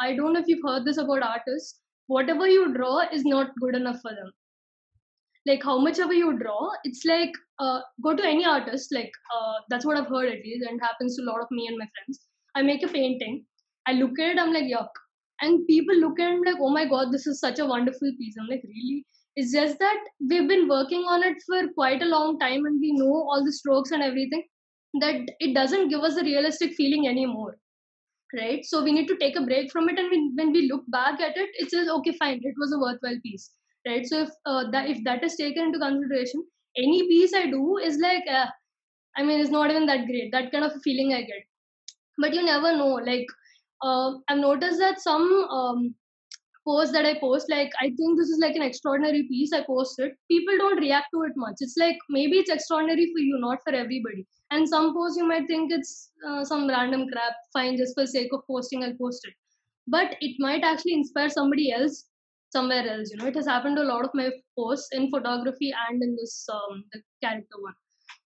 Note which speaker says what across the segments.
Speaker 1: I don't know if you've heard this about artists. Whatever you draw is not good enough for them. Like how much ever you draw, it's like uh, go to any artist. Like uh, that's what I've heard at least, and happens to a lot of me and my friends. I make a painting. I look at it. I'm like yuck, and people look at it like oh my god, this is such a wonderful piece. I'm like really. It's just that we've been working on it for quite a long time, and we know all the strokes and everything. That it doesn't give us a realistic feeling anymore right? So we need to take a break from it and when, when we look back at it it says okay fine it was a worthwhile piece right? So if uh, that if that is taken into consideration any piece i do is like uh, i mean it's not even that great that kind of feeling i get. But you never know like uh, i've noticed that some um, posts that i post like i think this is like an extraordinary piece i posted. People don't react to it much. It's like maybe it's extraordinary for you not for everybody. And some posts you might think it's uh, some random crap fine just for sake of posting i'll post it. But it might actually inspire somebody else somewhere else you know? It has happened to a lot of my posts in photography and in this um, the character one.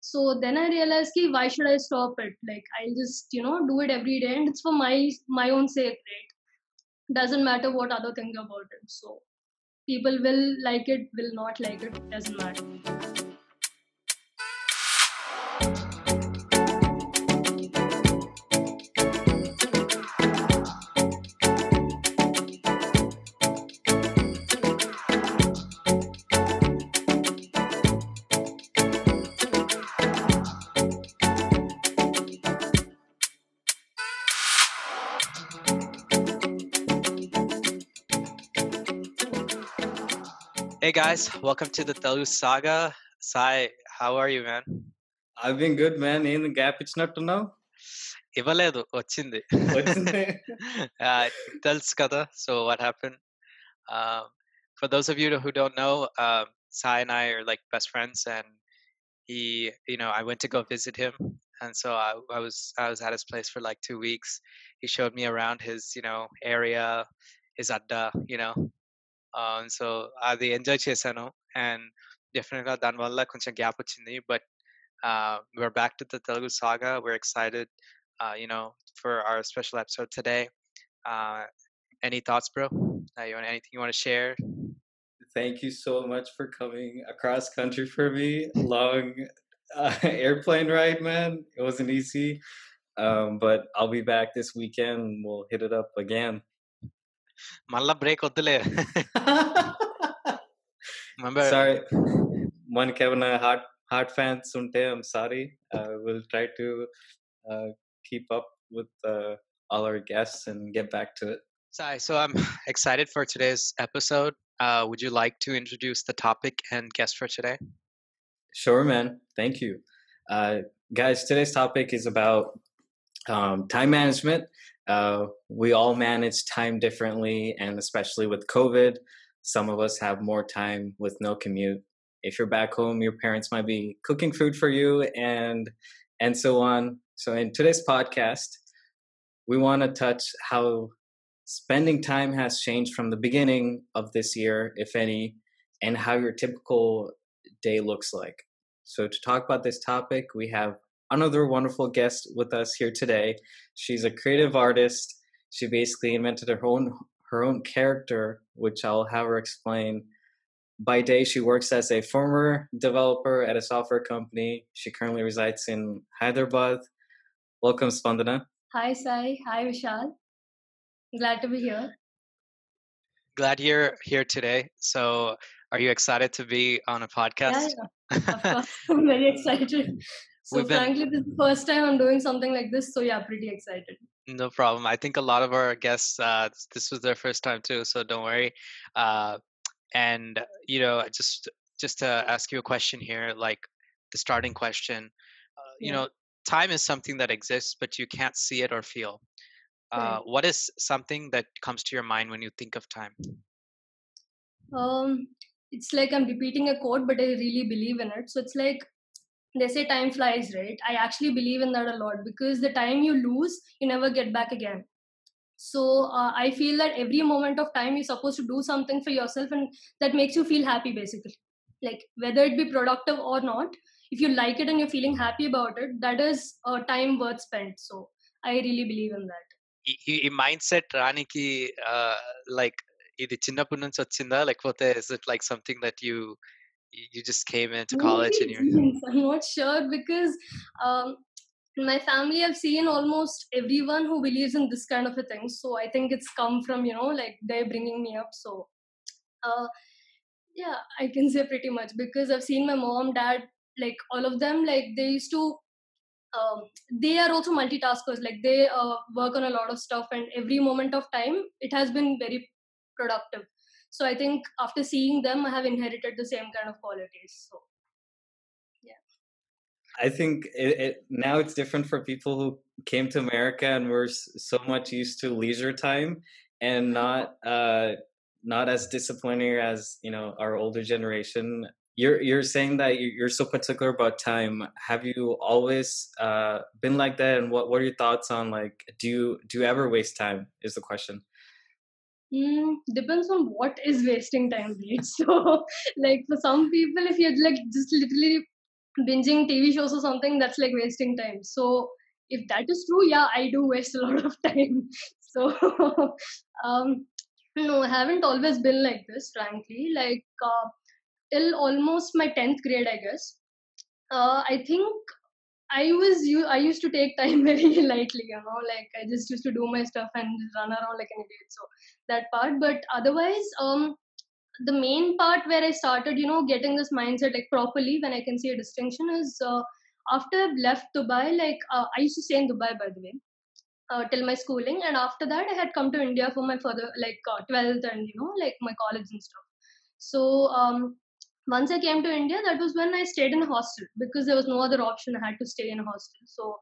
Speaker 1: So then i realized ki, why should i stop it? Like i'll just you know do it every day. And it's for my my own sake right doesn't matter what other think about it. So people will like it will not like it doesn't matter
Speaker 2: Hey guys, welcome to the Telugu Saga. Sai, how are you, man?
Speaker 3: I've been good, man. ఏం gap ఇచ్చినట్టున్నావు
Speaker 2: ఇవ్వలేదు వచ్చింది
Speaker 3: వచ్చింది.
Speaker 2: uh, తెలుసు కదా so what happened um, for those of you who don't know um, Sai and I are like best friends and he you know I went to go visit him and so I, I was I was at his place for like two weeks he showed me around his you know area his adda you know um, so అది enjoy చేశాను and డెఫినెట్గా దానివల్ల కొంచెం gap వచ్చింది but we're back to the Telugu saga. We're excited, uh, you know, for our special episode today. Uh, any thoughts, bro? Uh, you want anything you want to share?
Speaker 3: Thank you so much for coming across country for me. Long uh, airplane ride, man. It wasn't easy. Um, but I'll be back this weekend. We'll hit it up again.
Speaker 2: మళ్ళా break వద్దులే Remember,
Speaker 3: sorry. మనకి ఏమైనా heart heart fans ఉంటే I'm sorry will try to keep up with all our guests and get back to it.
Speaker 2: Sai, so I'm excited for today's episode. Uh, would you like to introduce the topic and guest for today?
Speaker 3: Sure, man. Thank you. Uh, guys, today's topic is about um, time management. Uh, we all manage time differently, and especially with COVID, some of us have more time with no commute. If you're back home, your parents might be cooking food for you, and and so on. So, in today's podcast, we want to touch how spending time has changed from the beginning of this year, if any, and how your typical day looks like. So, to talk about this topic, we have another wonderful guest with us here today. She's a creative artist. She basically invented her own her own character, which I'll have her explain. By day, she works as a former developer at a software company. She currently resides in Hyderabad. Welcome, Spandana.
Speaker 1: hi sai hi vishal glad to be here
Speaker 2: Glad you're here today. So, are you excited to be on a podcast?
Speaker 1: yeah, yeah. of course i'm very excited so
Speaker 2: We've been-
Speaker 1: frankly this is the first time i'm doing something like this so yeah pretty excited
Speaker 2: No problem. I think a lot of our guests, uh, this- was their first time too, so don't worry. Uh, and uh, you know, just just to ask you a question here, like the starting question. Uh, you
Speaker 1: Yeah.
Speaker 2: know, time is something that exists, but you can't see it or feel. Uh,
Speaker 1: Right.
Speaker 2: what is something that comes to your mind when you think of time?
Speaker 1: um it's like i'm repeating a quote but i really believe in it so it's like they say time flies right i actually believe in that a lot because the time you lose you never get back again so uh, i feel that every moment of time you're supposed to do something for yourself and that makes you feel happy basically like whether it be productive or not if you like it and you're feeling happy about it that is a time worth spent so i really believe in that
Speaker 2: ఈ ఈ- ఈ mindset రానికి like ఇది చిన్నప్పటి నుంచి వచ్చిందా లేకపోతే is it like something that you You just came into college and you're
Speaker 1: I'm not sure because um, in my family I've seen almost everyone who believes in this kind of a thing. So I think it's come from you know like they're bringing me up. So uh, yeah, I can say pretty much because I've seen my mom, dad, like all of them, like they used to. Um, they are also multitaskers. Like they uh, work on a lot of stuff, and every moment of time, it has been very productive. So I think after seeing them, I have inherited the same kind of qualities. So yeah.
Speaker 3: I think it, it now it's different for people who came to America and were so much used to leisure time and not uh not as disciplinary as you know our older generation. You're you're saying that you- you're so particular about time. Have you always uh been like that? And what what are your thoughts on like do you do you ever waste time? Is the question.
Speaker 1: Mm, depends on what is wasting time, right? So, like for some people, if you're like just literally binging TV shows or something, that's like wasting time. So, if that is true, yeah, I do waste a lot of time. So, um, no, I haven't always been like this, frankly. Like uh, till almost my tenth grade, I guess. Uh, I think I was. I used to take time very lightly, you know. Like I just used to do my stuff and run around like an idiot. So that part but otherwise um the main part where i started you know getting this mindset like properly when i can see a distinction is uh, after i've left dubai like uh, i used to stay in dubai by the way uh, till my schooling and after that i had come to india for my further like uh, 12th and you know like my college and stuff so um once i came to india that was when i stayed in a hostel because there was no other option. I had to stay in a hostel. So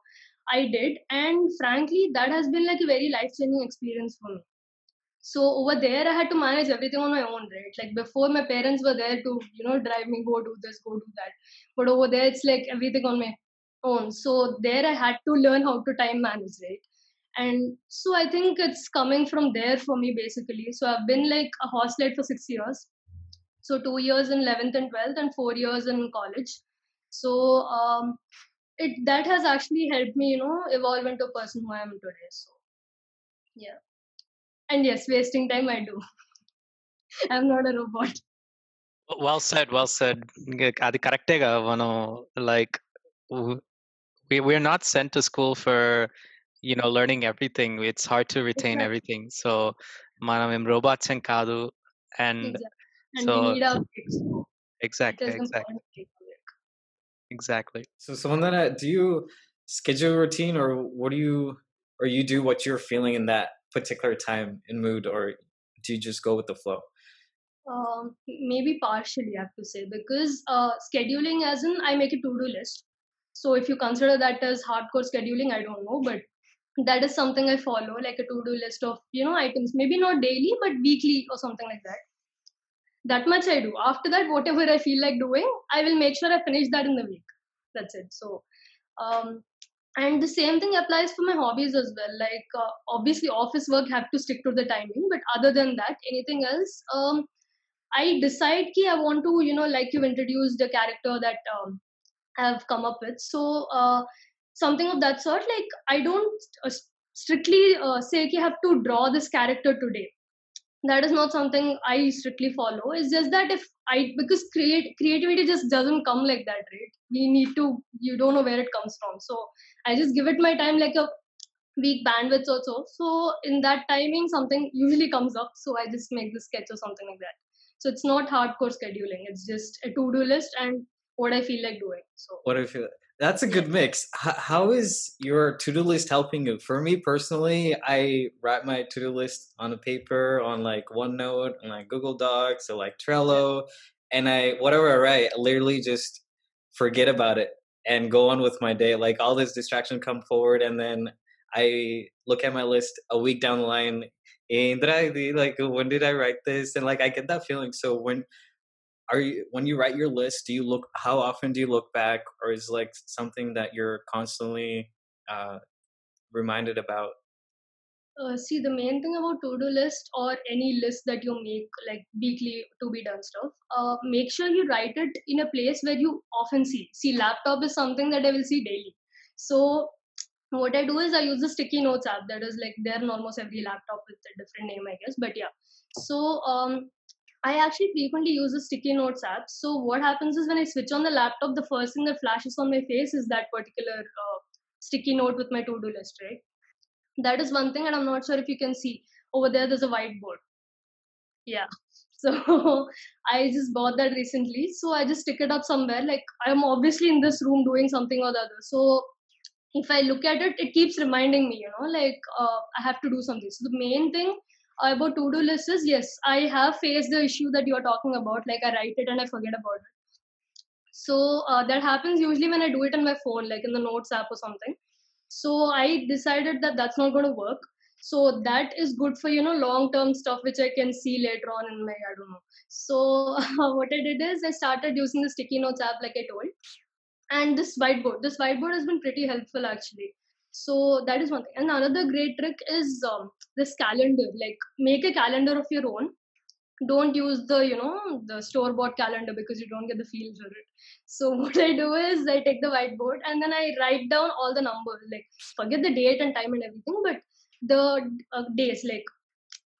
Speaker 1: i did. And frankly that has been like a very life changing experience for me. So over there i had to manage everything on my own right? Like before my parents were there to you know drive me go do this go do that. But over there it's like everything on my own. So there i had to learn how to time manage right? And so i think it's coming from there for me basically. So i've been like a hostelite for six years so two years in 11th and 12th and four years in college so um it that has actually helped me you know evolve into a person who i am today so yeah and yes wasting time i do i'm not a robot
Speaker 2: well said well said అది కరెక్టేగా మనం like we we're not sent to school for you know learning everything it's hard to retain
Speaker 1: Exactly.
Speaker 2: everything so మనం ఏం robots ఏం కాదు and
Speaker 1: exactly. and
Speaker 2: so
Speaker 1: we need our breaks so
Speaker 2: exactly exactly
Speaker 1: important to take a break
Speaker 2: exactly.
Speaker 3: So Spandana, do you schedule a routine or what do you or you do what you're feeling in that particular time and mood or do you just go with the flow?
Speaker 1: um, maybe partially i have to say because uh, scheduling as in i make a to-do list. So if you consider that as hardcore scheduling i don't know but that is something i follow like a to-do list of you know items. Maybe not daily but weekly or something like that that much i do. After that whatever i feel like doing i will make sure i finish that in the week. That's it. So um and the same thing applies for my hobbies as well. Like uh, obviously office work have to stick to the timing but other than that anything else um i decide ki i want to you know like you introduced a character that um, i have come up with. So uh, something of that sort. Like i don't uh, strictly uh, say ki i have to draw this character today that is not something i strictly follow. It's just that if i because create creativity just doesn't come like that right? We need to you don't know where it comes from. So i just give it my time like a week bandwidth or so. So in that timing something usually comes up. So i just make the sketch or something like that. So it's not hardcore scheduling. It's just a to-do list and what i feel like doing. So
Speaker 3: What if you- that's a good mix. H- how is your to-do list helping you? For me personally, I write my to-do list on a paper, on like OneNote, on like Google Docs, or like Trello, and I whatever I write, I literally just forget about it and go on with my day. Like all this distraction come forward, and then I look at my list a week down the line. And like when did I write this? And like I get that feeling. So when are you when you write your list do you look how often do you look back? Or is like something that you're constantly uh reminded about?
Speaker 1: Uh, see the main thing about to-do list or any list that you make like weekly to be done stuff uh, make sure you write it in a place where you often see. See laptop is something that i will see daily. So what I do is I use the sticky notes app. That is like there in almost every laptop with a different name, I guess. But yeah, so um, I actually frequently use the sticky notes app. So what happens is when I switch on the laptop, the first thing that flashes on my face is that particular uh, sticky note with my to-do list, right? That is one thing, and I'm not sure if you can see over there. There's a whiteboard. Yeah. So I just bought that recently. So I just stick it up somewhere. Like I'm obviously in this room doing something or the other. So if I look at it, it keeps reminding me, you know, like uh, I have to do something. So the main thing about to-do lists is yes, I have faced the issue that you are talking about. Like I write it and I forget about it. So uh, that happens usually when I do it on my phone, like in the notes app or something. So I decided that that's not going to work. So that is good for you know long-term stuff which I can see later on in my I don't know. So what I did is I started using the sticky notes app like I told, and this whiteboard. This whiteboard has been pretty helpful actually so that is one thing. And another great trick is um, this calendar. Like make a calendar of your own. Don't use the you know the store bought calendar because you don't get the feel for it. So what i do is i take the whiteboard and then i write down all the numbers. Like forget the date and time and everything but the uh, days like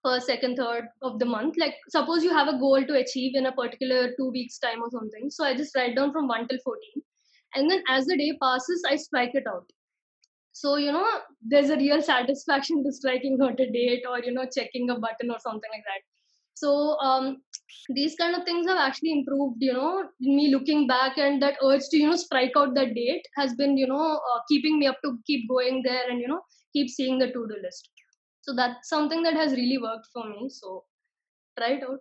Speaker 1: first second third of the month. Like suppose you have a goal to achieve in a particular two weeks time or something. So i just write down from 1 till 14 and then as the day passes i strike it out so you know there's a real satisfaction to striking out a date or you know checking a button or something like that. So um, these kind of things have actually improved you know me looking back and that urge to you know strike out that date has been you know uh, keeping me up to keep going there and you know keep seeing the to-do list. So that's something that has really worked for me. So try it out.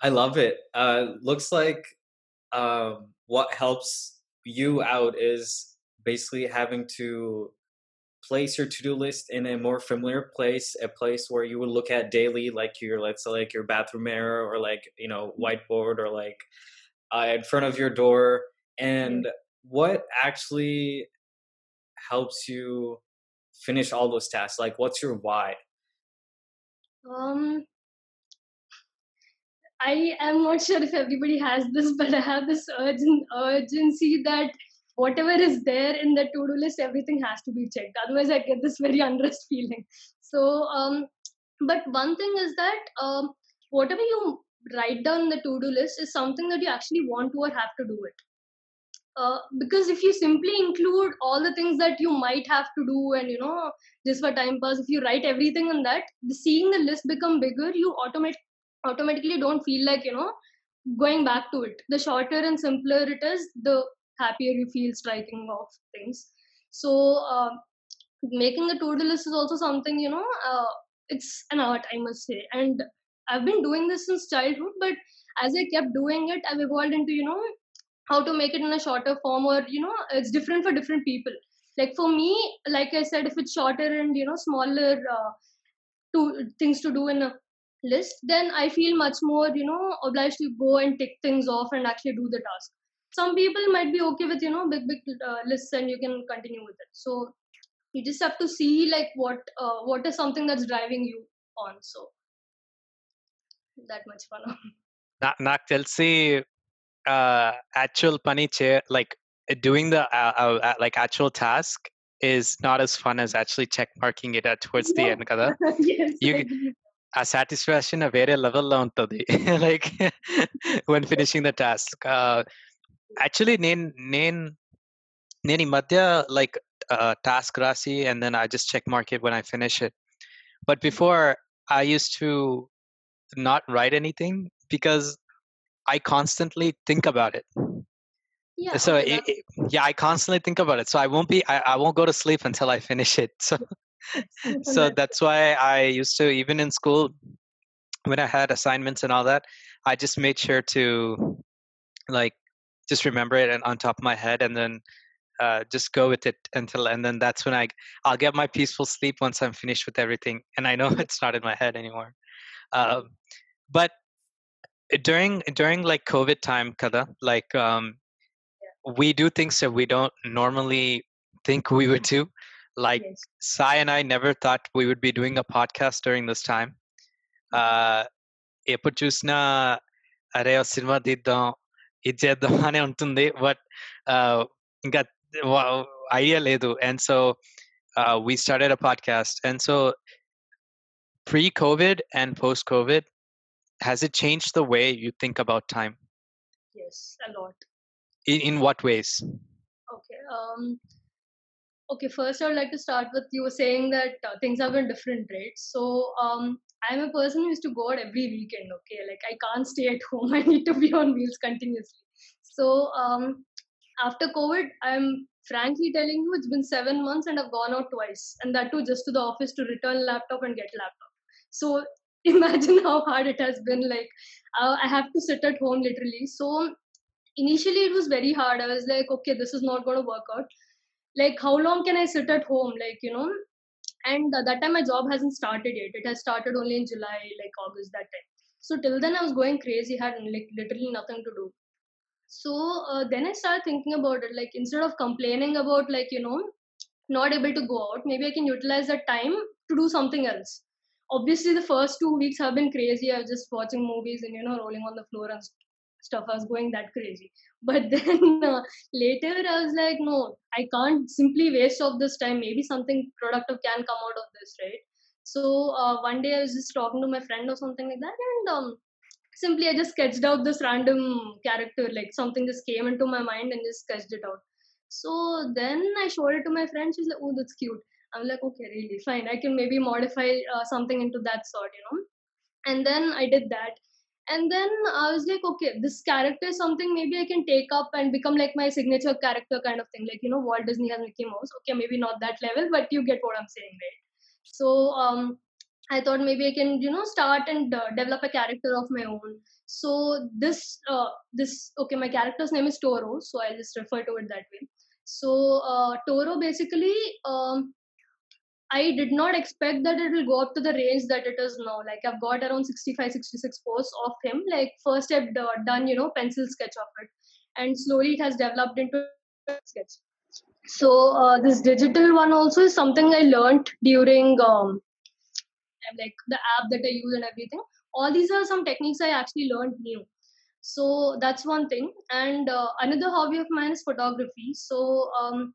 Speaker 3: I love it. Uh looks like um what helps you out is basically having to place your to-do list in a more familiar place a place where you would look at daily like your let's say like your bathroom mirror or like you know whiteboard or like uh, in front of your door and what actually helps you finish all those tasks? Like what's your why?
Speaker 1: Um i am not sure if everybody has this but i have this urgent urgency that whatever is there in the to-do list everything has to be checked. Otherwise i get this very unrest feeling. So um but one thing is that um whatever you write down the to-do list is something that you actually want to or have to do it. Uh, because if you simply include all the things that you might have to do and you know just for time pass if you write everything in that the, seeing the list become bigger you automate automatically don't feel like you know going back to it. The shorter and simpler it is the happier you feel striking off things. So uh, making the to-do list is also something you know uh, it's an art i must say. And i've been doing this since childhood but as i kept doing it i've evolved into you know how to make it in a shorter form or you know it's different for different people. Like for me like i said if it's shorter and you know smaller uh, to things to do in a list then i feel much more you know obliged to go and tick things off and actually do the task some people might be okay with you know big big uh, lists and you can continue with it so you just have to see like what uh, what is something that's driving you on so that much fun
Speaker 2: నాకు తెలిసి actual పని చే like doing the uh, uh, like actual task is not as fun as actually check marking it at towards the end kada
Speaker 1: yes,
Speaker 2: you ఆ satisfaction వేరే లెవెల్లో ఉంటుంది like when finishing the task actually నేను నేను నేను ఈ మధ్య like task రాసి and then I just check mark it when I finish it but before I use to not write anything because I constantly think about it.
Speaker 1: yeah
Speaker 2: So
Speaker 1: okay,
Speaker 2: it, it- yeah, I constantly think about it. So I won't be I, I won't go to sleep until I finish it. So
Speaker 1: that's-
Speaker 2: so that's why I used to even in school when I had assignments and all that, I just made sure to like just remember it and on top of my head and then uh, just go with it until and then that's when I I'll get my peaceful sleep once I'm finished with everything and I know it's not in my head anymore. Um, but during during like COVID time, kada like um, we do things that we don't normally think we would do. Like
Speaker 1: yes.
Speaker 2: Sai and I never thought we would be doing a podcast during this time. Uh, ఎప్పుడు చూసినా అరే ఓ cinema తీద్దాం ఇది చేద్దాం అని ఉంటుంది but ఇంకా idea ledu. And so uh, we started a podcast. And so pre-COVID and post-COVID, has it changed the way you think about time?
Speaker 1: Yes, a lot.
Speaker 2: In, in what ways?
Speaker 1: Okay. Um, okay. First, I would like to start with you were saying that uh, things have been different, right? So, um, I'm a person who used to go out every weekend. Okay, like I can't stay at home. I need to be on wheels continuously. So, um, after COVID, I'm frankly telling you, it's been seven months and I've gone out twice, and that too just to the office to return laptop and get laptop. So imagine how hard it has been. Like uh, I have to sit at home literally. So initially it was very hard. I was like, okay, this is not going to work out. Like how long can I sit at home? Like you know, and that time my job hasn't started yet. It has started only in July, like August that time. So till then I was going crazy. Had like literally nothing to do. So uh, then I started thinking about it. Like instead of complaining about like you know not able to go out, maybe I can utilize that time to do something else obviously the first two weeks have been crazy. I was just watching movies and you know rolling on the floor and stuff. I was going that crazy. But then uh, later I was like, no, I can't simply waste of this time. Maybe something productive can come out of this, right? So uh, one day I was just talking to my friend or something like that, and um, simply I just sketched out this random character, like something just came into my mind and just sketched it out. So then I showed it to my friend. She's like, "Oh, that's cute." I'm like, okay, really fine. I can maybe modify uh, something into that sort, you know. And then I did that. And then I was like, okay, this character is something maybe I can take up and become like my signature character kind of thing. Like, you know, Walt Disney has Mickey Mouse. Okay, maybe not that level, but you get what I'm saying, right? So um, I thought maybe I can, you know, start and uh, develop a character of my own. So this, uh, this, okay, my character's name is Toro, so I'll just refer to it that way. So uh, Toro basically um, I did not expect that it will go up to the range that it is now. Like I've got around 65, 66 posts of him. Like first I've done, you know, pencil sketch of it. And slowly it has developed into sketch. So uh, this digital one also is something I learned during um, like the app that I use and everything. All these are some techniques I actually learned new. So that's one thing. And uh, another hobby of mine is photography. So um,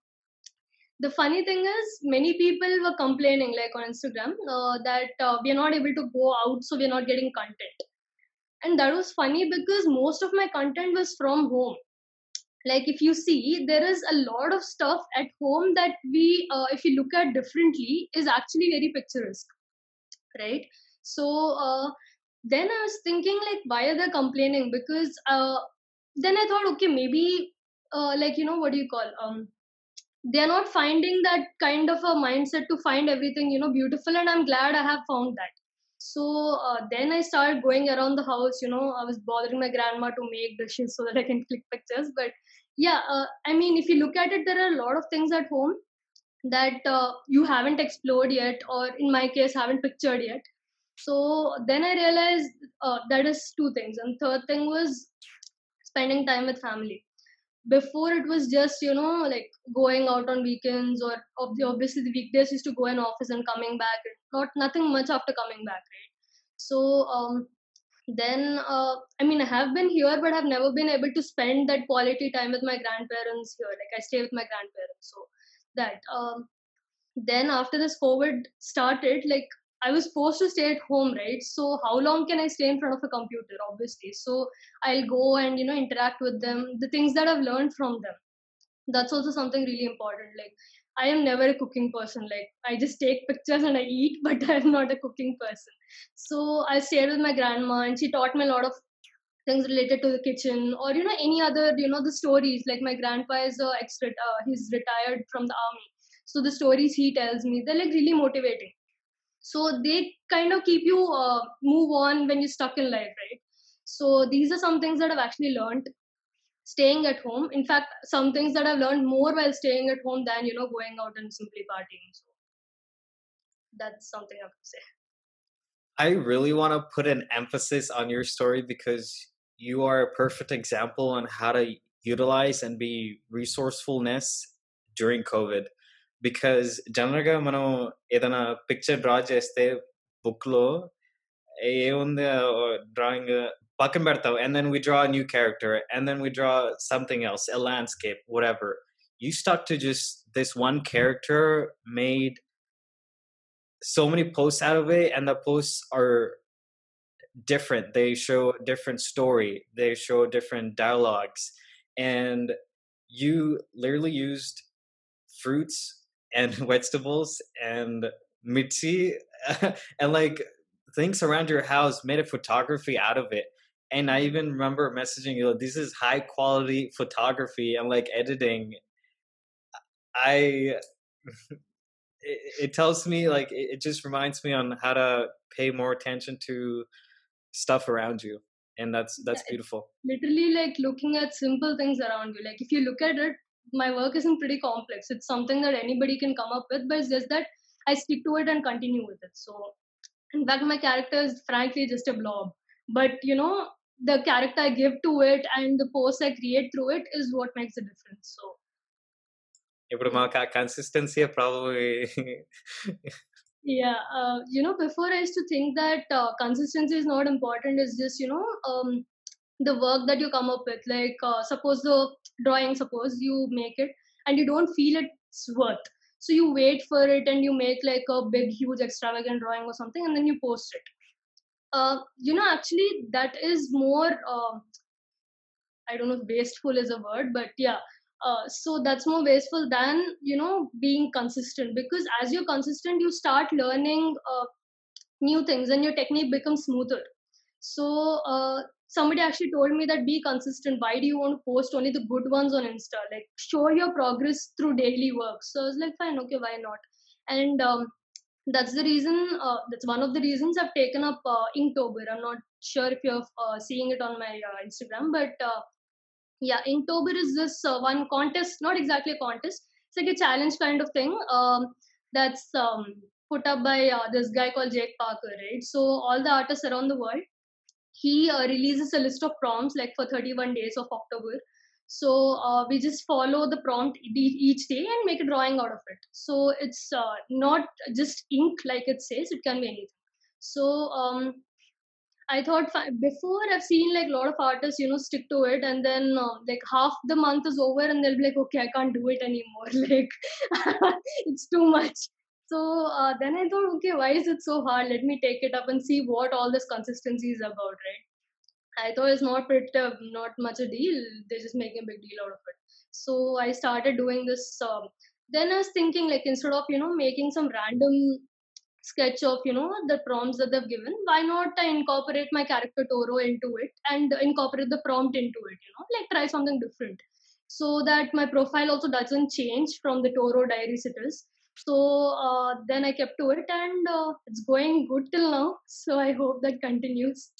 Speaker 1: the funny thing is many people were complaining like on instagram uh, that uh, we are not able to go out so we are not getting content. And that was funny because most of my content was from home. Like if you see there is a lot of stuff at home that we uh, if you look at differently is actually very picturesque right? So uh, then i was thinking like why are they complaining? Because uh, then i thought okay maybe uh, like you know what do you call um they're not finding that kind of a mindset to find everything you know beautiful and i'm glad i have found that. So uh, then i started going around the house you know i was bothering my grandma to make dishes so that i can click pictures but yeah uh, i mean if you look at it there are a lot of things at home that uh, you haven't explored yet or in my case haven't pictured yet. So then i realized uh, that is two things. And third thing was spending time with family before it was just you know like going out on weekends or obviously the weekdays used to go in office and coming back not nothing much after coming back right? So um then uh, i mean i have been here but i've never been able to spend that quality time with my grandparents here. Like i stay with my grandparents so that um then after this covid started like I was supposed to stay at home, right? So how long can I stay in front of a computer? Obviously, so I'll go and you know interact with them. The things that I've learned from them. That's also something really important. Like I am never a cooking person. Like I just take pictures and I eat, but I'm not a cooking person. So I stayed with my grandma, and she taught me a lot of things related to the kitchen or you know any other you know the stories like my grandpa is a ex uh, he's retired from the army so the stories he tells me they're like really motivating so they kind of keep you uh, move on when you're stuck in life right? So these are some things that i've actually learned staying at home. In fact some things that i've learned more while staying at home than you know going out and simply partying. So that's something i would say.
Speaker 3: I really want to put an emphasis on your story because you are a perfect example on how to utilize and be resourcefulness during covid because జనరల్గా మనం ఏదైనా picture draw చేస్తే book లో ఏముంది drawing పక్కన పెడతావు and then we draw new character and then we draw something else a landscape Vat ever you start to just this one character made so many posts out of it and the posts are different they show a different story they show different dialogues and you literally used fruits and vegetables and mirchi and like things around your house made a photography out of it. And i even remember messaging you like, this is high quality photography and like editing. I it, it tells me like it, it just reminds me on how to pay more attention to stuff around you and that's that's
Speaker 1: Yeah,
Speaker 3: beautiful.
Speaker 1: literally like looking at simple things around you. Like if you look at it my work isn't pretty complex it's something that anybody can come up with but it's just that i stick to it and continue with it so in fact my character is frankly just a blob but you know the character i give to it and the posts i create through it is what makes the difference so
Speaker 3: ఇప్పుడు మాకు ఆ consistency probably
Speaker 1: yeah uh, you know before i used to think that uh, consistency is not important it's just you know um, the work that you come up with like uh, suppose the drawing suppose you make it and you don't feel it's worth. So you wait for it and you make like a big huge extravagant drawing or something and then you post it. Uh, you know actually that is more um, i don't know if wasteful is a word but yeah. Uh, so that's more wasteful than you know being consistent because as you're consistent you start learning uh, new things and your technique becomes smoother. So uh, somebody actually told me that be consistent. Why do you want to post only the good ones on insta? Like show your progress through daily work. So i was like fine okay why not? And um, that's the reason uh, that's one of the reasons i've taken up uh, inktober. I'm not sure if you're uh, seeing it on my uh, instagram but uh, yeah inktober is this uh, one contest not exactly a contest. It's like a challenge kind of thing um, that's um, put up by uh, this guy called jake parker right? So all the artists around the world he uh, releases a list of prompts like for 31 days of october so uh, we just follow the prompt each day and make a drawing out of it so it's uh, not just ink like it says it can be anything so um, I thought before I've seen like a lot of artists, you know, stick to it, and then uh, like half the month is over, and they'll be like, okay, I can't do it anymore. Like it's too much. So uh, then I thought, okay, why is it so hard? Let me take it up and see what all this consistency is about, right? I thought it's not pretty, not much a deal. They're just making a big deal out of it. So I started doing this. Um, then I was thinking, like, instead of you know making some random sketch of you know the prompts that they've given why not i incorporate my character toro into it and incorporate the prompt into it you know like try something different so that my profile also doesn't change from the toro diaries it is so uh, then i kept to it and uh, it's going good till now so i hope that continues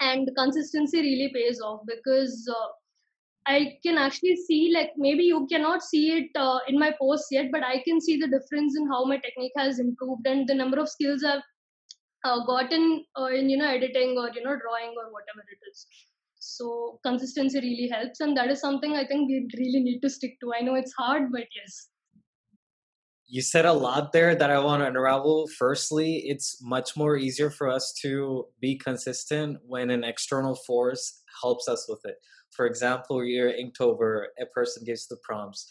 Speaker 1: and the consistency really pays off because uh, I can actually see like maybe you cannot see it uh, in my posts yet, but I can see the difference in how my technique has improved and the number of skills I've uh, gotten uh, in you know editing or you know drawing or whatever it is. So consistency really helps, and that is something I think we really need to stick to. I know it's hard, but yes.
Speaker 3: You said a lot there that I want to unravel. Firstly, it's much more easier for us to be consistent when an external force helps us with it. For example, you're Inktober, a person gives the prompts.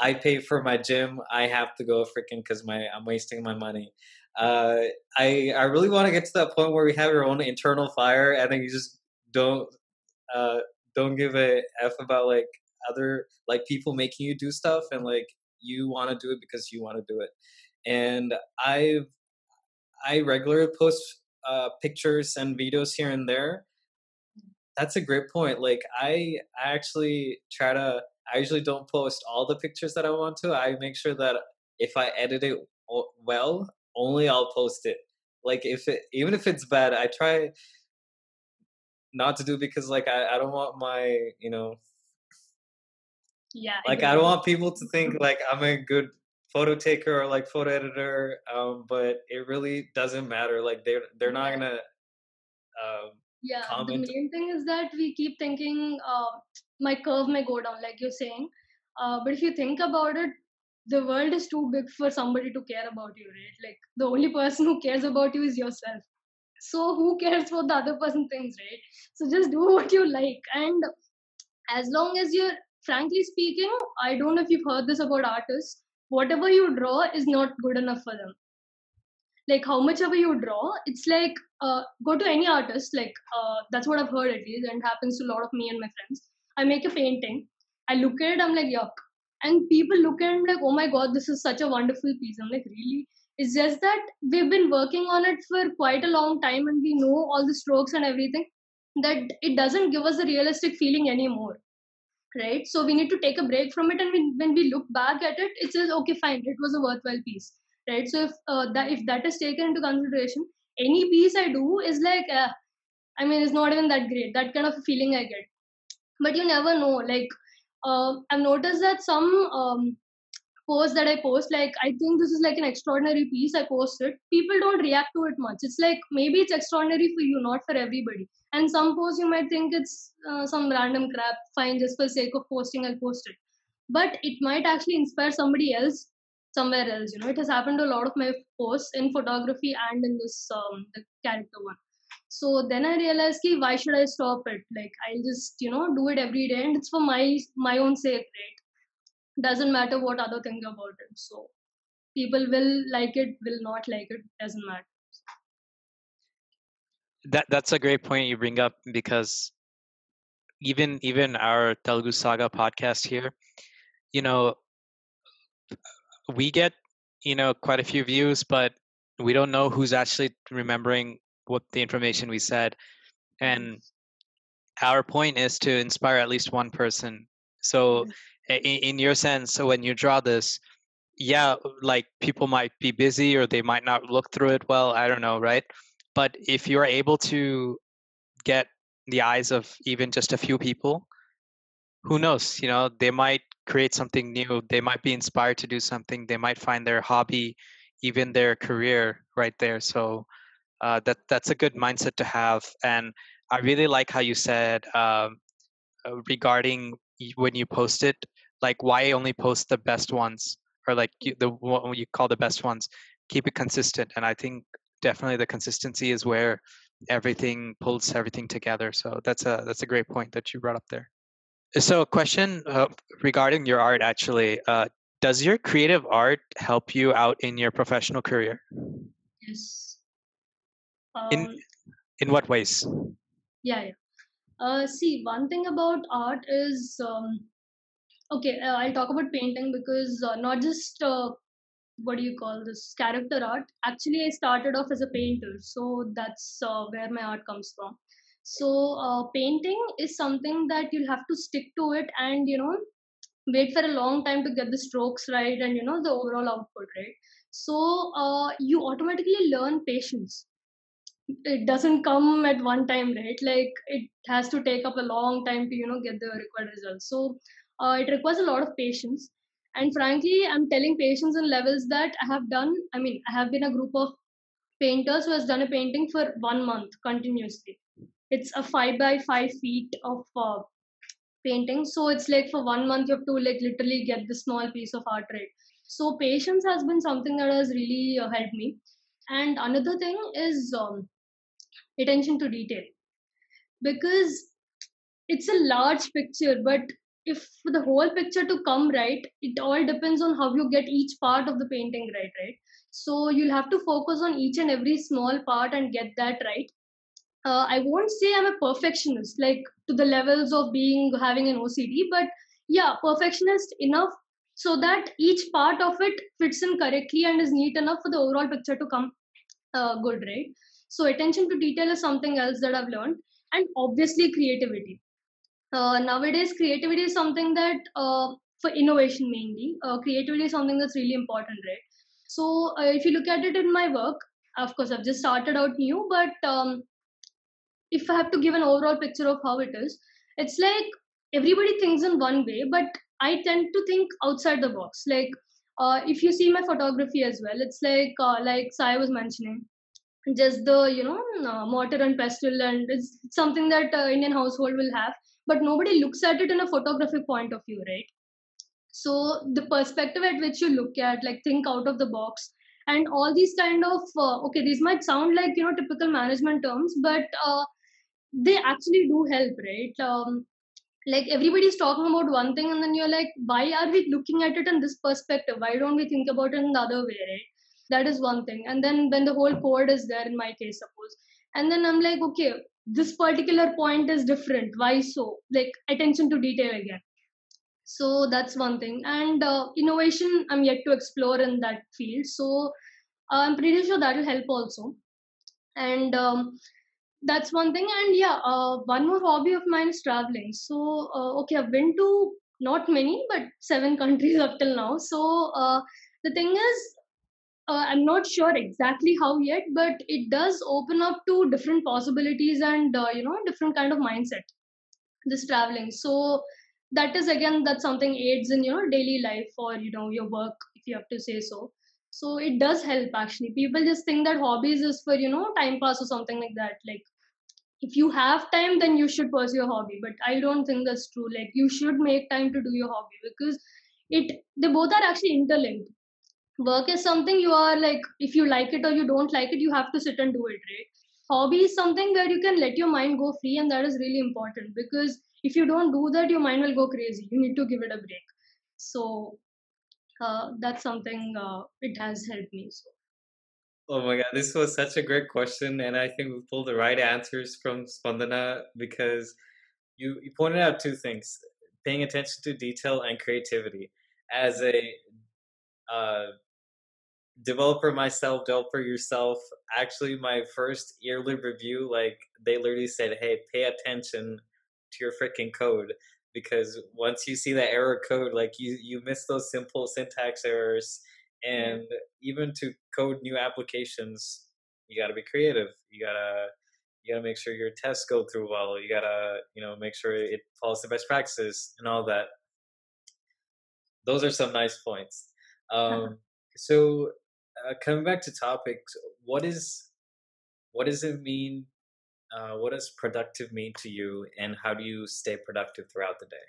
Speaker 3: I pay for my gym. I have to go freaking because my I'm wasting my money. Uh, I I really want to get to that point where we have our own internal fire, and then you just don't uh, don't give a f about like other like people making you do stuff, and like you want to do it because you want to do it. And I've I regularly post uh, pictures and videos here and there. That's a great point. Like I, I actually try to. I usually don't post all the pictures that I want to. I make sure that if I edit it well, only I'll post it. Like if it, even if it's bad, I try not to do because like I, I don't want my you know
Speaker 1: Yeah.
Speaker 3: like I don't want people to think like I'm a good photo taker or like photo editor, um, but it really doesn't matter. Like they're they're not gonna. Um,
Speaker 1: yeah
Speaker 3: comment.
Speaker 1: the main thing is that we keep thinking uh, my curve may go down like you're saying uh, but if you think about it the world is too big for somebody to care about you right like the only person who cares about you is yourself so who cares what the other person thinks right so just do what you like and as long as you're frankly speaking, I don't know if you've heard this about artists. Whatever you draw is not good enough for them. Like how much ever you draw, it's like uh, go to any artist. Like uh, that's what I've heard at least, and happens to a lot of me and my friends. I make a painting. I look at it. I'm like yuck, and people look at it like, oh my god, this is such a wonderful piece. I'm like really. It's just that we've been working on it for quite a long time, and we know all the strokes and everything. That it doesn't give us a realistic feeling anymore right? So we need to take a break from it and when, when we look back at it it says okay fine it was a worthwhile piece right? So if uh, that if that is taken into consideration any piece i do is like uh, i mean it's not even that great that kind of feeling i get. But you never know like uh, i've noticed that some um, posts that i post like i think this is like an extraordinary piece i posted people don't react to it much. It's like maybe it's extraordinary for you not for everybody and some posts you might think it's uh, some random crap fine just for sake of posting i'll post it. But it might actually inspire somebody else somewhere else you know? It has happened to a lot of my posts in photography and in this um, the character one. So then i realized ki, why should i stop it? Like i'll just you know do it every day and it's for my my own sake right? Doesn't matter what other think about it. So people will like it will not like it doesn't matter
Speaker 2: that that's a great point you bring up because even even our Telugu Saga podcast here, you know, we get you know quite a few views, but we don't know who's actually remembering what the information we said, and our point is to inspire at least one person. So, mm-hmm. in, in your sense, so when you draw this, yeah, like people might be busy or they might not look through it well. I don't know, right? But if you're able to get the eyes of even just a few people who knows you know they might create something new they might be inspired to do something they might find their hobby even their career right there. So uh, that that's a good mindset to have and i really like how you said um, uh, regarding when you post it like why only post the best ones or like you, the what you call the best ones? Keep it consistent and i think definitely the consistency is where everything pulls everything together. So that's a that's a great point that you brought up there. So, a question uh, regarding your art actually. Uh, does your creative art help you out in your professional career?
Speaker 1: yes
Speaker 2: In
Speaker 1: um,
Speaker 2: in what ways?
Speaker 1: yeah yeah uh, see one thing about art is um, okay uh, i'll talk about painting because uh, not just uh, what do you call this character art. Actually i started off as a painter so that's uh, where my art comes from. So uh, painting is something that you'll have to stick to it and you know wait for a long time to get the strokes right and you know the overall output right? So uh, you automatically learn patience. It doesn't come at one time right? Like it has to take up a long time to you know get the required results. So uh, it requires a lot of patience and frankly i'm telling patients in levels that i have done i mean i have been a group of painters who has done a painting for one month continuously. It's a five by five feet of uh, painting. So it's like for one month you have to like literally get the small piece of art right. So patience has been something that has really uh, helped me. And another thing is um, attention to detail. Because it's a large picture but if the whole picture to come right it all depends on how you get each part of the painting right right? So you'll have to focus on each and every small part and get that right. Uh, i won't say i'm a perfectionist like to the levels of being having an ocd but yeah perfectionist enough so that each part of it fits in correctly and is neat enough for the overall picture to come uh, good right? So attention to detail is something else that i've learned and obviously creativity uh, nowadays creativity is something that uh, for innovation mainly uh, creativity is something that's really important right? So uh, if you look at it in my work of course i've just started out new but um, if i have to give an overall picture of how it is it's like everybody thinks in one way but i tend to think outside the box. Like uh, if you see my photography as well it's like uh, like sai was mentioning just the you know mortar and pestle and it's something that indian household will have but nobody looks at it in a photographic point of view right? So the perspective at which you look at like think out of the box and all these kind of uh, okay these might sound like you know typical management terms but uh, they actually do help right? Um, like everybody's talking about one thing and then you're like why are we looking at it in this perspective? Why don't we think about it in the other way right? That is one thing. And then when the whole code is there in my case suppose. And then i'm like okay this particular point is different. Why so? Like attention to detail again. So that's one thing. And uh, innovation i'm yet to explore in that field. So uh, i'm pretty sure that will help also. And um, that's one thing. And yeah uh, one more hobby of mine is traveling. So uh, okay i've been to not many but seven countries up till now. So uh, the thing is uh, i'm not sure exactly how yet but it does open up to different possibilities and uh, you know different kind of mindset this traveling. So that is again that's something aids in your daily life or you know your work if you have to say so. So it does help actually. People just think that hobbies is for you know time pass or something like that. Like if you have time then you should pursue your hobby. But i don't think that's true. Like you should make time to do your hobby because it they both are actually interlinked work is something you are like if you like it or you don't like it you have to sit and do it right? Hobby is something where you can let your mind go free and that is really important because if you don't do that your mind will go crazy. You need to give it a break. So uh, that's something uh, it has helped me so.
Speaker 3: Oh my God, this was such a great question, and I think we pulled the right answers from Spandana because you, you pointed out two things: paying attention to detail and creativity. As a uh, developer myself, developer yourself, actually, my first yearly review, like they literally said, "Hey, pay attention to your freaking code." Because once you see that error code, like you you miss those simple syntax errors, and even to code new applications you got to be creative. You gotta you gotta make sure your tests go through well. You gotta you know make sure it follows the best practices and all that. Those are some nice points um, so uh, coming back to topics what is what does it mean uh, what does productive mean to you and how do you stay productive throughout the day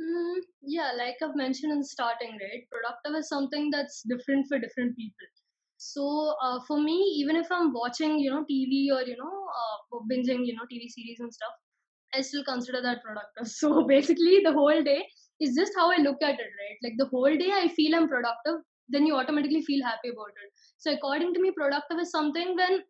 Speaker 1: Mm, yeah, like I've mentioned in starting, right? Productive is something that's different for different people. So uh, for me, even if I'm watching, you know, TV or you know, uh, binging, you know, TV series and stuff, I still consider that productive. So basically, the whole day is just how I look at it, right? Like the whole day, I feel I'm productive. Then you automatically feel happy about it. So according to me, productive is something when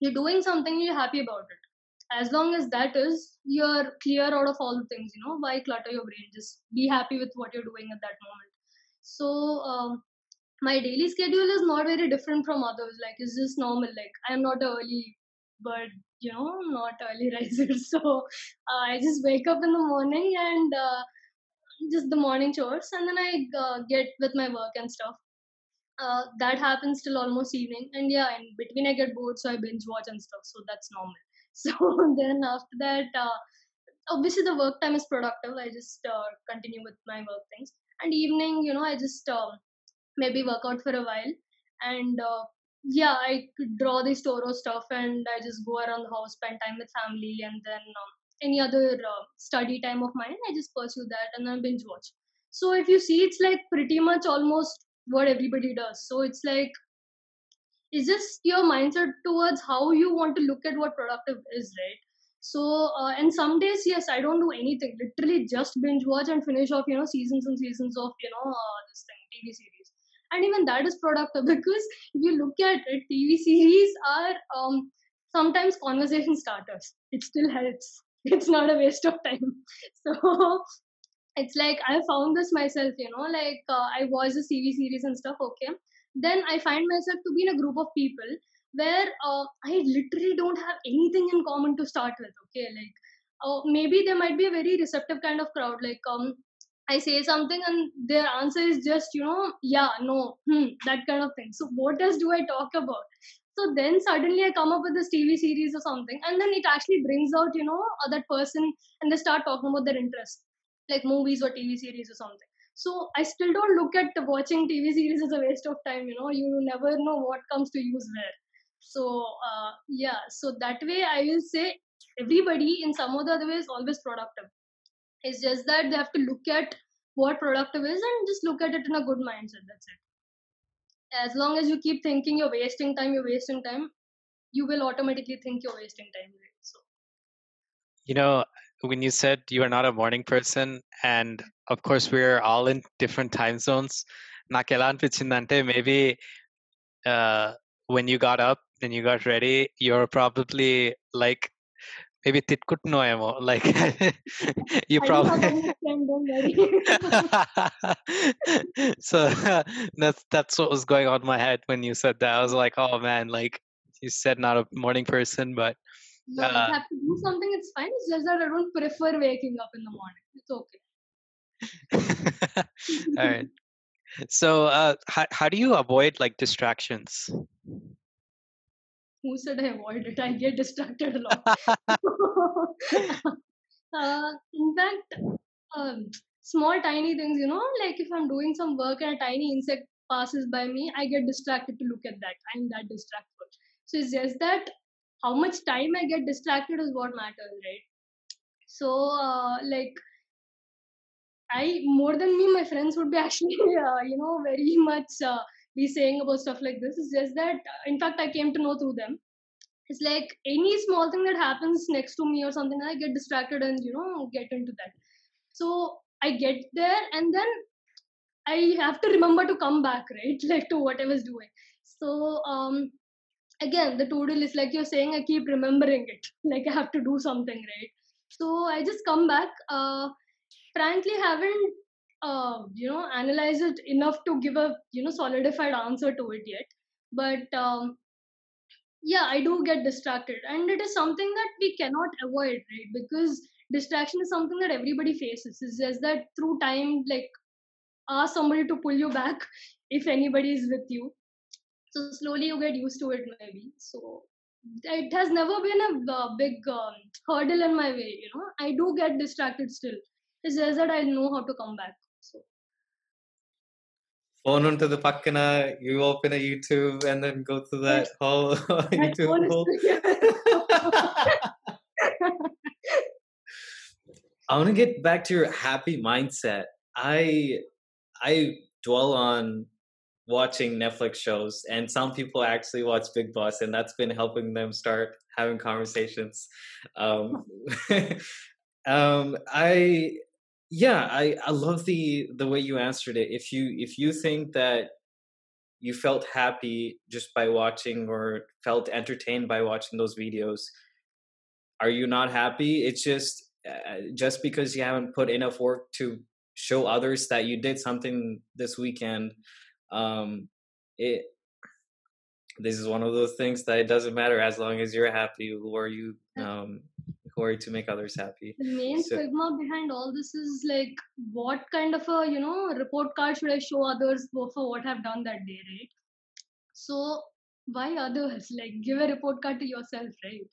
Speaker 1: you're doing something you're happy about it as long as that is you're clear out of all the things you know why clutter your brain just be happy with what you're doing at that moment so um, my daily schedule is not very different from others like it's just normal like i'm not an early bird you know not early riser so uh, i just wake up in the morning and uh, just the morning chores and then i uh, get with my work and stuff. Uh, that happens till almost evening and yeah in between i get bored so i binge watch and stuff so that's normal. So then after that uh, obviously the work time is productive i just uh, continue with my work things. And evening you know i just um, maybe work out for a while and uh, yeah i draw this toro stuff and i just go around the house spend time with family and then um, any other uh, study time of mine i just pursue that and then binge watch. So if you see it's like pretty much almost what everybody does. So it's like it's just your mindset towards how you want to look at what productive is right? So uh, and some days yes i don't do anything. Literally just binge watch and finish off you know seasons and seasons of you know uh, this thing tv series. And even that is productive because if you look at it tv series are um, sometimes conversation starters. It still helps it's not a waste of time. So it's like i found this myself you know like uh, i watch the tv series and stuff okay. Then i find myself to be in a group of people where uh, i literally don't have anything in common to start with okay like uh, maybe there might be a very receptive kind of crowd like um i say something and their answer is just you know yeah no hmm, that kind of thing. So what else do i talk about so then suddenly i come up with this tv series or something and then it actually brings out you know that person and they start talking about their interest like movies or tv series or something. So i still don't look at watching tv series as a waste of time you know. You never know what comes to use where. So uh, yeah. So that way i will say everybody in some other way is always productive. It's just that they have to look at what productive is and just look at it in a good mindset that's it as long as you keep thinking you're wasting time you're wasting time you will automatically think you're wasting time right so
Speaker 2: you know when you said you are not a morning person, and of course we're all in different time zones. నాకు ఎలా అనిపించిందంటే maybe uh, when you got up and you got ready, you're probably like maybe titkutnoemo like you probably so that's that's what was going on in my head when you said that i was like oh man like you said not a morning person but
Speaker 1: no, if I uh, have to do something, it's fine. It's just that I don't prefer waking up in the morning. It's okay.
Speaker 2: All right. So, uh, how, how do you avoid like distractions?
Speaker 1: Who said I avoid it? I get distracted a lot. uh, in fact, um, small tiny things, you know, like if I'm doing some work and a tiny insect passes by me, I get distracted to look at that. I'm that distracted. So it's just that how much time I get distracted is what matters, right? So, uh, like, I more than me, my friends would be actually, uh, you know, very much uh, be saying about stuff like this. It's just that, uh, in fact, I came to know through them. It's like any small thing that happens next to me or something, I get distracted and you know get into that. So I get there and then I have to remember to come back, right? Like to what I was doing. So um, again, the to-do list, like you're saying, I keep remembering it. Like I have to do something, right? So I just come back. Uh, frankly, haven't uh, you know analyzed it enough to give a you know solidified answer to it yet. But um, yeah, I do get distracted, and it is something that we cannot avoid, right? Because distraction is something that everybody faces. It's just that through time, like ask somebody to pull you back if anybody is with you so slowly you get used to it maybe so it has never been a uh, big um, hurdle in my way you know i do get distracted still it's just that i know how to come back so
Speaker 3: Phone onto the pakana, you open a YouTube and then go through that whole
Speaker 1: that
Speaker 3: YouTube hole.
Speaker 1: still-
Speaker 3: I want to get back to your happy mindset. I I dwell on watching Netflix shows, and some people actually watch Bigg Boss, and that's been helping them start having conversations. Um, um, I yeah, I I love the the way you answered it. If you if you think that you felt happy just by watching or felt entertained by watching those videos, are you not happy? It's just uh, just because you haven't put enough work to show others that you did something this weekend um it this is one of those things that it doesn't matter as long as you're happy or you um who are you to make others happy.
Speaker 1: The main
Speaker 3: So-
Speaker 1: stigma behind all this is like what kind of a you know report card should i show others for for what i've done that day right? So why others? Like give a report card to yourself right?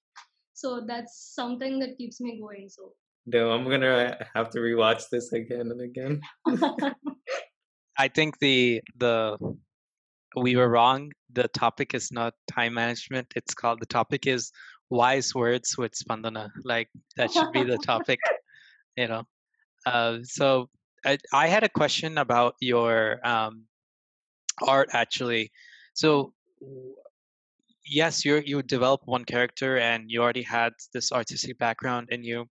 Speaker 1: So that's something that keeps me going so.
Speaker 3: No i'm gonna have to rewatch this again and again.
Speaker 2: I think the the we were wrong. The topic is not time management. It's called the topic is wise words with Spandana. Like that should be the topic, you know. Uh, so I, I had a question about your um, art actually. So yes, you you developed one character and you already had this artistic background in you.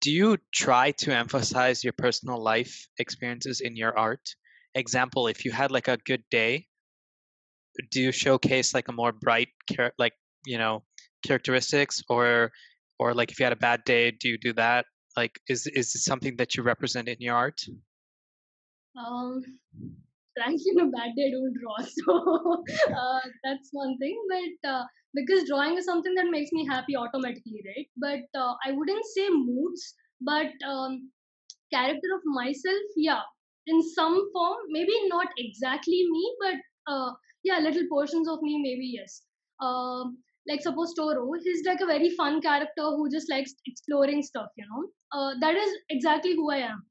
Speaker 2: Do you try to emphasize your personal life experiences in your art? Example, if you had like a good day, do you showcase like a more bright like you know characteristics or or like if you had a bad day do you do that? Like is is this something that you represent in your art?
Speaker 1: Um frankly on a bad day i don't draw so uh, that's one thing but uh, because drawing is something that makes me happy automatically right? But uh, i wouldn't say moods but um, character of myself yeah in some form maybe not exactly me but uh, yeah little portions of me maybe yes. Um, like suppose Toro, he's like a very fun character who just likes exploring stuff, you know. Uh, that is exactly who I am.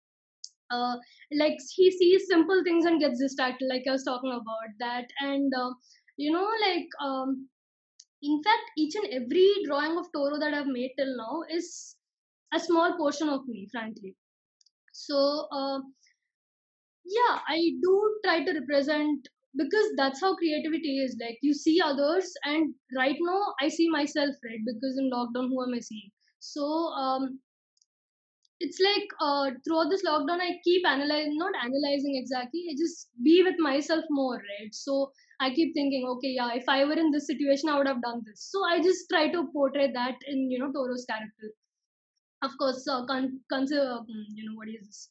Speaker 1: Uh, like he sees simple things and gets distracted like i was talking about that and uh, you know like um in fact each and every drawing of toro that i've made till now is a small portion of me frankly so uh, yeah i do try to represent because that's how creativity is like you see others and right now i see myself right because in lockdown who am i seeing so um it's like uh, throughout this lockdown, I keep analyzing, not analyzing exactly. I just be with myself more, right? So I keep thinking, okay, yeah, if I were in this situation, I would have done this. So I just try to portray that in you know Toro's character. Of course, uh, con- consider um, you know what is this?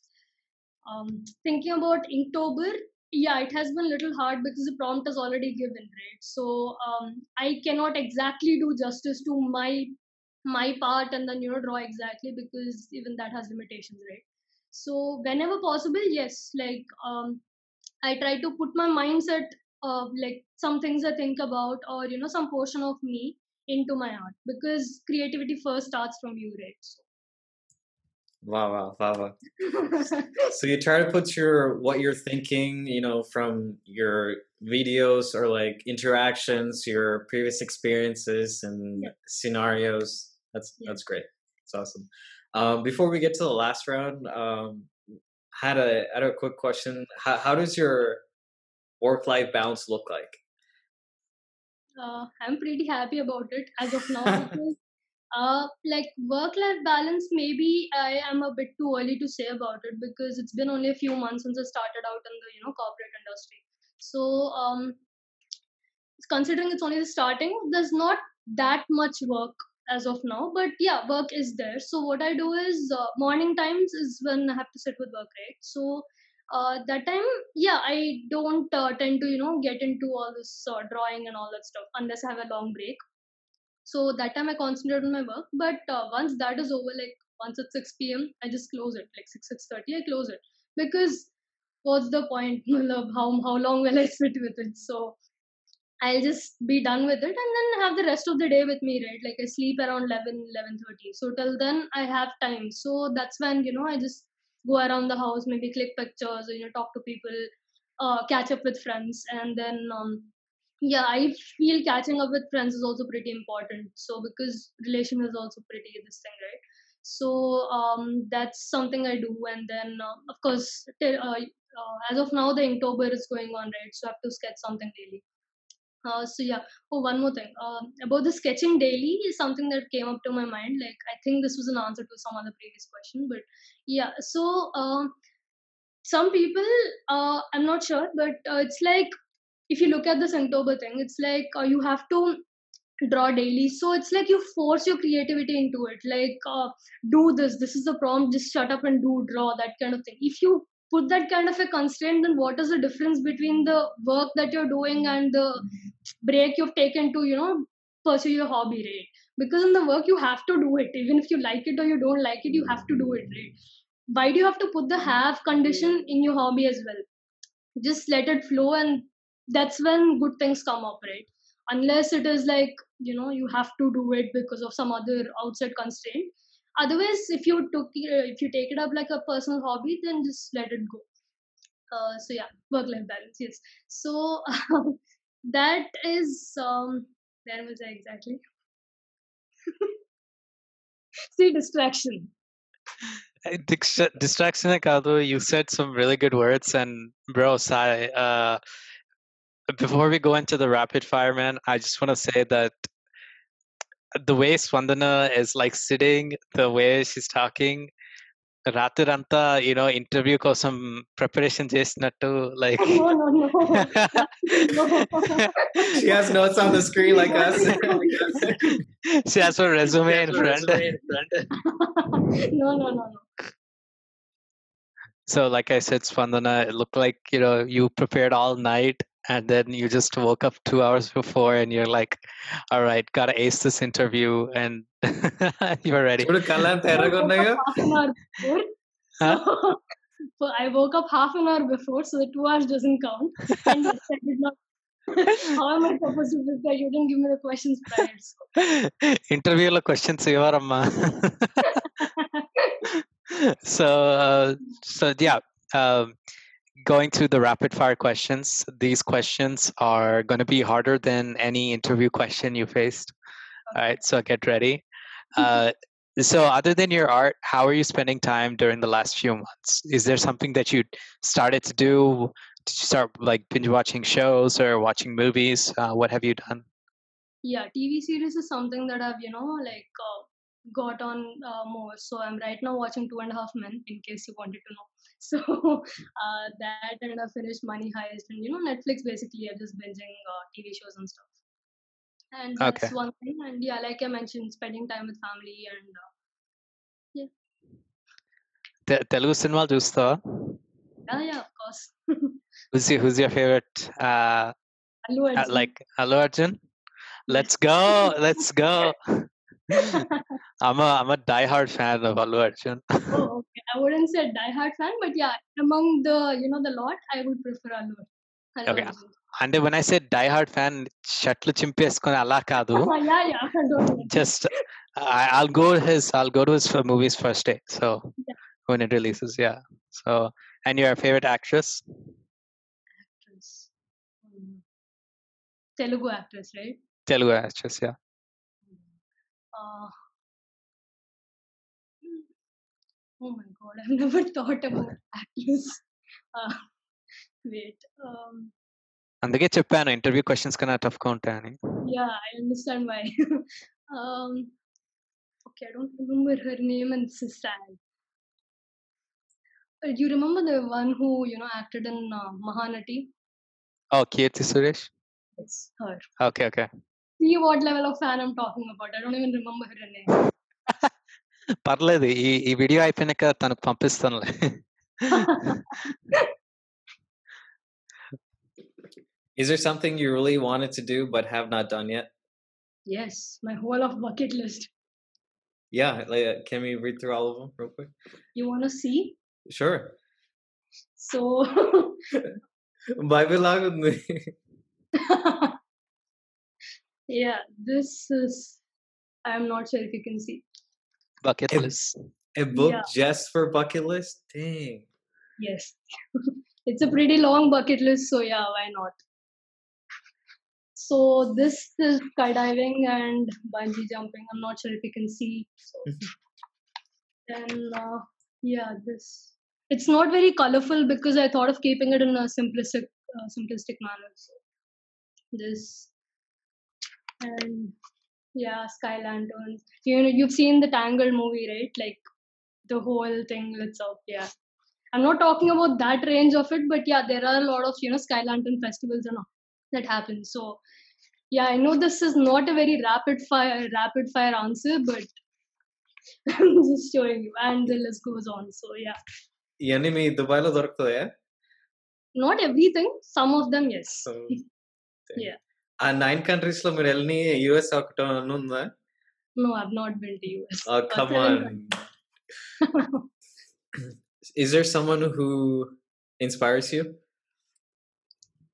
Speaker 1: Um, thinking about Inktober, yeah, it has been a little hard because the prompt is already given, right? So um, I cannot exactly do justice to my my part and then you know draw exactly because even that has limitations right so whenever possible yes like um i try to put my mindset of like some things i think about or you know some portion of me into my art because creativity first starts from you right so.
Speaker 3: Wow, wow, wow, wow. so you try to put your what you're thinking, you know, from your videos or like interactions, your previous experiences and scenarios that's that's great. It's awesome. Um, before we get to the last round, um, had a had a quick question. How how does your work life balance look like?
Speaker 1: uh, i'm pretty happy about it as of now because uh, like work life balance maybe i am a bit too early to say about it because it's been only a few months since i started out in the you know corporate industry. So um considering it's only the starting there's not that much work as of now but yeah work is there. So what i do is uh, morning times is when i have to sit with work right? So uh, that time yeah i don't uh, tend to you know get into all this uh, drawing and all that stuff unless i have a long break so that time i concentrate on my work but uh, once that is over like once it's 6 p.m i just close it like 6 6.30 i close it because what's the point how, how long will i sit with it so I'll just be done with it and then have the rest of the day with me, right? Like I sleep around 11, 11.30. So till then I have time. So that's when, you know, I just go around the house, maybe click pictures, or, you know, talk to people, uh, catch up with friends. And then, um, yeah, I feel catching up with friends is also pretty important. So because relation is also pretty this thing, right? So um, that's something I do. And then, uh, of course, uh, uh, as of now, the Inktober is going on, right? So I have to sketch something daily. Uh, so yeah. Oh, one more thing. Um, about the sketching daily is something that came up to my mind. Like I think this was an answer to some other previous question, but yeah. So um, some people, uh, I'm not sure, but uh, it's like if you look at this Inktober thing, it's like uh, you have to draw daily. So it's like you force your creativity into it. Like uh, do this. This is the prompt. Just shut up and do draw that kind of thing. If you put that kind of a constraint, then what is the difference between the work that you're doing and the break you've taken to you know pursue your hobby right because in the work you have to do it even if you like it or you don't like it you have to do it right why do you have to put the have condition in your hobby as well just let it flow and that's when good things come up right? Unless it is like you know you have to do it because of some other outside constraint. Otherwise if you took uh, if you take it up like a personal hobby then just let it go. Uh, so yeah work life balance yes. So that is um where was i exactly? See distraction.
Speaker 2: Dixt- distraction Kadu, you said some really good words and bro Sai, uh before we go into the rapid fire, man, I just want to say that the way Spandana is like sitting, the way she's talking, రాత్రంతా you know interview కోసం preparation చేసినట్టు like
Speaker 3: she has notes on the screen like us.
Speaker 2: She has her resume in front.
Speaker 1: No no no no.
Speaker 2: So like i said spandana it looked like you know you prepared all night and then you just woke up two hours before and you're like all right gotta ace this interview and you're ready?
Speaker 1: So I woke up half an hour before, so the two hours doesn't count. And I did not. How am I supposed to prepare? You didn't give me the questions prior. So.
Speaker 2: Interview la questions ivaramma. so uh, so yeah. Um, going through the rapid fire questions these questions are going to be harder than any interview question you faced. All right so get ready. Uh, so other than your art how are you spending time during the last few months? Is there something that you started to do? Did you start like binge watching shows or watching movies? Uh, what have you done?
Speaker 1: Yeah tv series is something that i've you know like uh, got on uh, more. So I'm right now watching Two and a Half Men, in case you wanted to know. So uh, that and I finished Money Heist, and you know Netflix basically. I'm just binging uh, TV shows and stuff. And
Speaker 2: okay.
Speaker 1: that's one thing. And yeah, like I mentioned, spending time with family and uh,
Speaker 2: yeah. Te- Telugu cinema చూస్తా
Speaker 1: yeah yeah of course
Speaker 2: who's your who's your favorite uh, uh like Allu, Arjun let's go let's go I'm a I'm a diehard fan of Allu Arjun.
Speaker 1: oh, okay. I wouldn't say diehard fan, but yeah, among the you know the lot, I would prefer Allu. Arjun.
Speaker 2: Okay. అంటే when
Speaker 1: Yeah,
Speaker 2: hard fan I'll go his I'll go to his his for movies first day so when it releases. Yeah. So, and your favorite actress?
Speaker 1: Actress. Hmm. Telugu actress, right?
Speaker 2: Telugu actress, yeah
Speaker 1: uh, oh my god i've never thought about actors uh, wait um
Speaker 2: Interview questions interview questions tough. Count, గా ఉంటాయని
Speaker 1: Yeah, I understand um okay i don't remember her name and sister. is do you remember the one who you know acted in uh, mahanati?
Speaker 2: Oh keerthy suresh?
Speaker 1: Yes her.
Speaker 2: Okay okay
Speaker 1: See what level of fan I'm talking about. I don't even remember her name.
Speaker 2: పర్లేదు ఈ ఈ video అయిపోయినాక తనకు పంపిస్తానులే
Speaker 3: Is there something you really wanted to do but have not done yet?
Speaker 1: yes, my whole of bucket list.
Speaker 3: Yeah, like, uh, can we read through all of them real quick?
Speaker 1: You wanna see?
Speaker 3: Sure.
Speaker 1: So
Speaker 3: Bible lagundi.
Speaker 1: yeah, this is. I'm not sure if you can see.
Speaker 2: Bucket
Speaker 3: list.
Speaker 2: A,
Speaker 3: a book
Speaker 1: yeah.
Speaker 3: just for bucket list? Dang.
Speaker 1: Yes. it's a pretty long bucket list, so yeah, why not? So this is skydiving and bungee jumping. I'm not sure if you can see. So. uh, yeah, this it's not very colorful because I thought of keeping it in a simplistic, uh, simplistic manner. So this and yeah, sky lanterns. You know, you've seen the Tangled movie, right? Like the whole thing lit up. Yeah. I'm not talking about that range of it, but yeah, there are a lot of you know sky lantern festivals and all that happen. So yeah, I know this is not a very rapid fire rapid fire answer, but I'm just showing you, and the list goes on. So yeah,
Speaker 3: ఇవన్నీ మీ దుబాయ్లో దొరుకుతాయా
Speaker 1: not everything. Some of them, yes.
Speaker 3: So,
Speaker 1: Yeah.
Speaker 3: ఆ nine countries లో మీరు వెళ్ళి US ఒకటి ఉందా
Speaker 1: No, I've not been to US.
Speaker 3: Oh,
Speaker 1: Uh,
Speaker 3: come
Speaker 1: seven
Speaker 3: on. Is there someone who inspires you?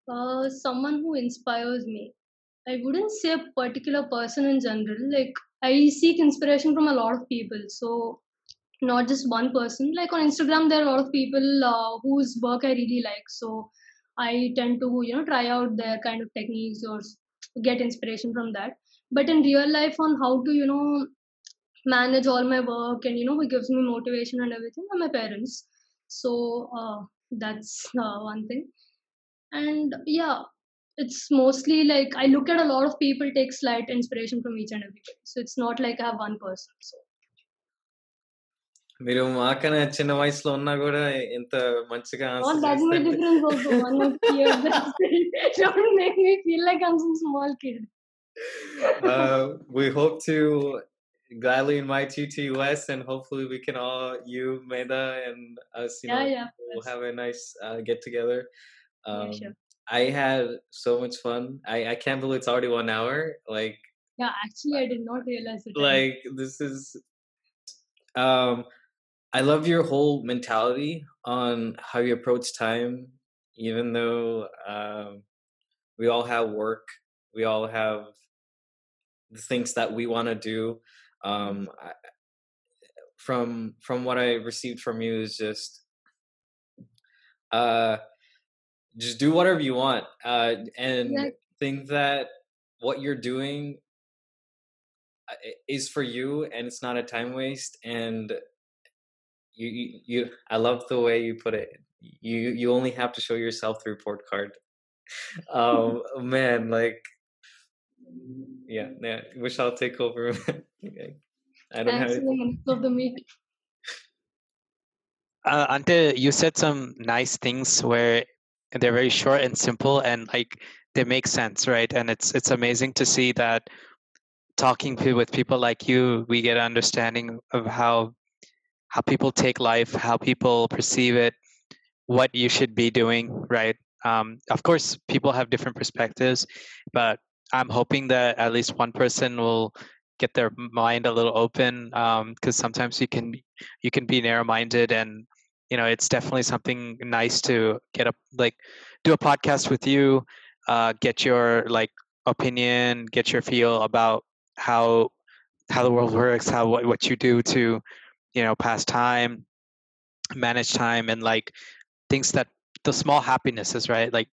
Speaker 1: Uh, someone who inspires me. I wouldn't say a particular person in general. Like I seek inspiration from a lot of people. So not just one person. Like on Instagram, there are a lot of people uh, whose work I really like. So I tend to you know try out their kind of techniques or get inspiration from that. But in real life, on how to you know manage all my work and you know who gives me motivation and everything are my parents. So uh, that's uh, one thing and yeah it's mostly like i look at a lot of people take slight inspiration from each and everybody so it's not like i have one person so
Speaker 3: మీరు మాకన్నా చిన్న వయసులో ఉన్నా కూడా ఎంత మంచిగా
Speaker 1: not
Speaker 3: answer
Speaker 1: that much
Speaker 3: చేస్తే-
Speaker 1: difference also one or two years that's it. don't make me feel like i'm some small kid
Speaker 3: uh, we hope to gladly invite you to US and hopefully we can all you Meda and us you
Speaker 1: yeah
Speaker 3: know
Speaker 1: yeah
Speaker 3: we'll
Speaker 1: yes.
Speaker 3: have a nice uh, get together
Speaker 1: Yeah,
Speaker 3: um,
Speaker 1: sure.
Speaker 3: I had so much fun I, I can't believe it's already one hour like
Speaker 1: yeah actually i did not realize it
Speaker 3: like this is um i love your whole mentality on how you approach time even though um we all have work we all have the things that we want to do um I, from from what i received from you is just uh just do whatever you want uh and
Speaker 1: Yeah.
Speaker 3: think that what you're doing uh, is for you and it's not a time waste and you, you you i love the way you put it you you only have to show yourself the report card um man like yeah yeah wish i'll take over Okay. I don't
Speaker 1: Thanks
Speaker 3: have.
Speaker 1: for the minutes of the meet.
Speaker 2: Uh, Ante, you said some nice things where they're very short and simple, and like they make sense, right? And it's it's amazing to see that talking with people like you, we get an understanding of how how people take life, how people perceive it, what you should be doing, right? Um, of course, people have different perspectives, but I'm hoping that at least one person will get their mind a little open because sometimes you can you can be narrow-minded and you know it's definitely something nice to get a like do a podcast with you uh, get your like opinion get your feel about how how the world works how what, what you do to you know pass time manage time and like things that the small happinesses right like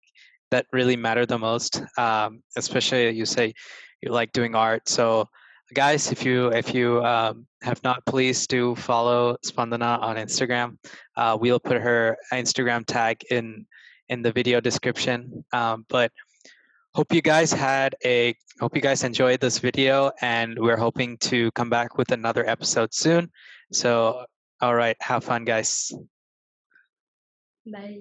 Speaker 2: that really matter the most um, especially you say you like doing art. So guys if you if you um, have not please do follow spandana on instagram. Uh, we'll put her instagram tag in in the video description. Um, but hope you guys had a hope you guys enjoyed this video and we're hoping to come back with another episode soon so all right have fun guys
Speaker 1: Bye.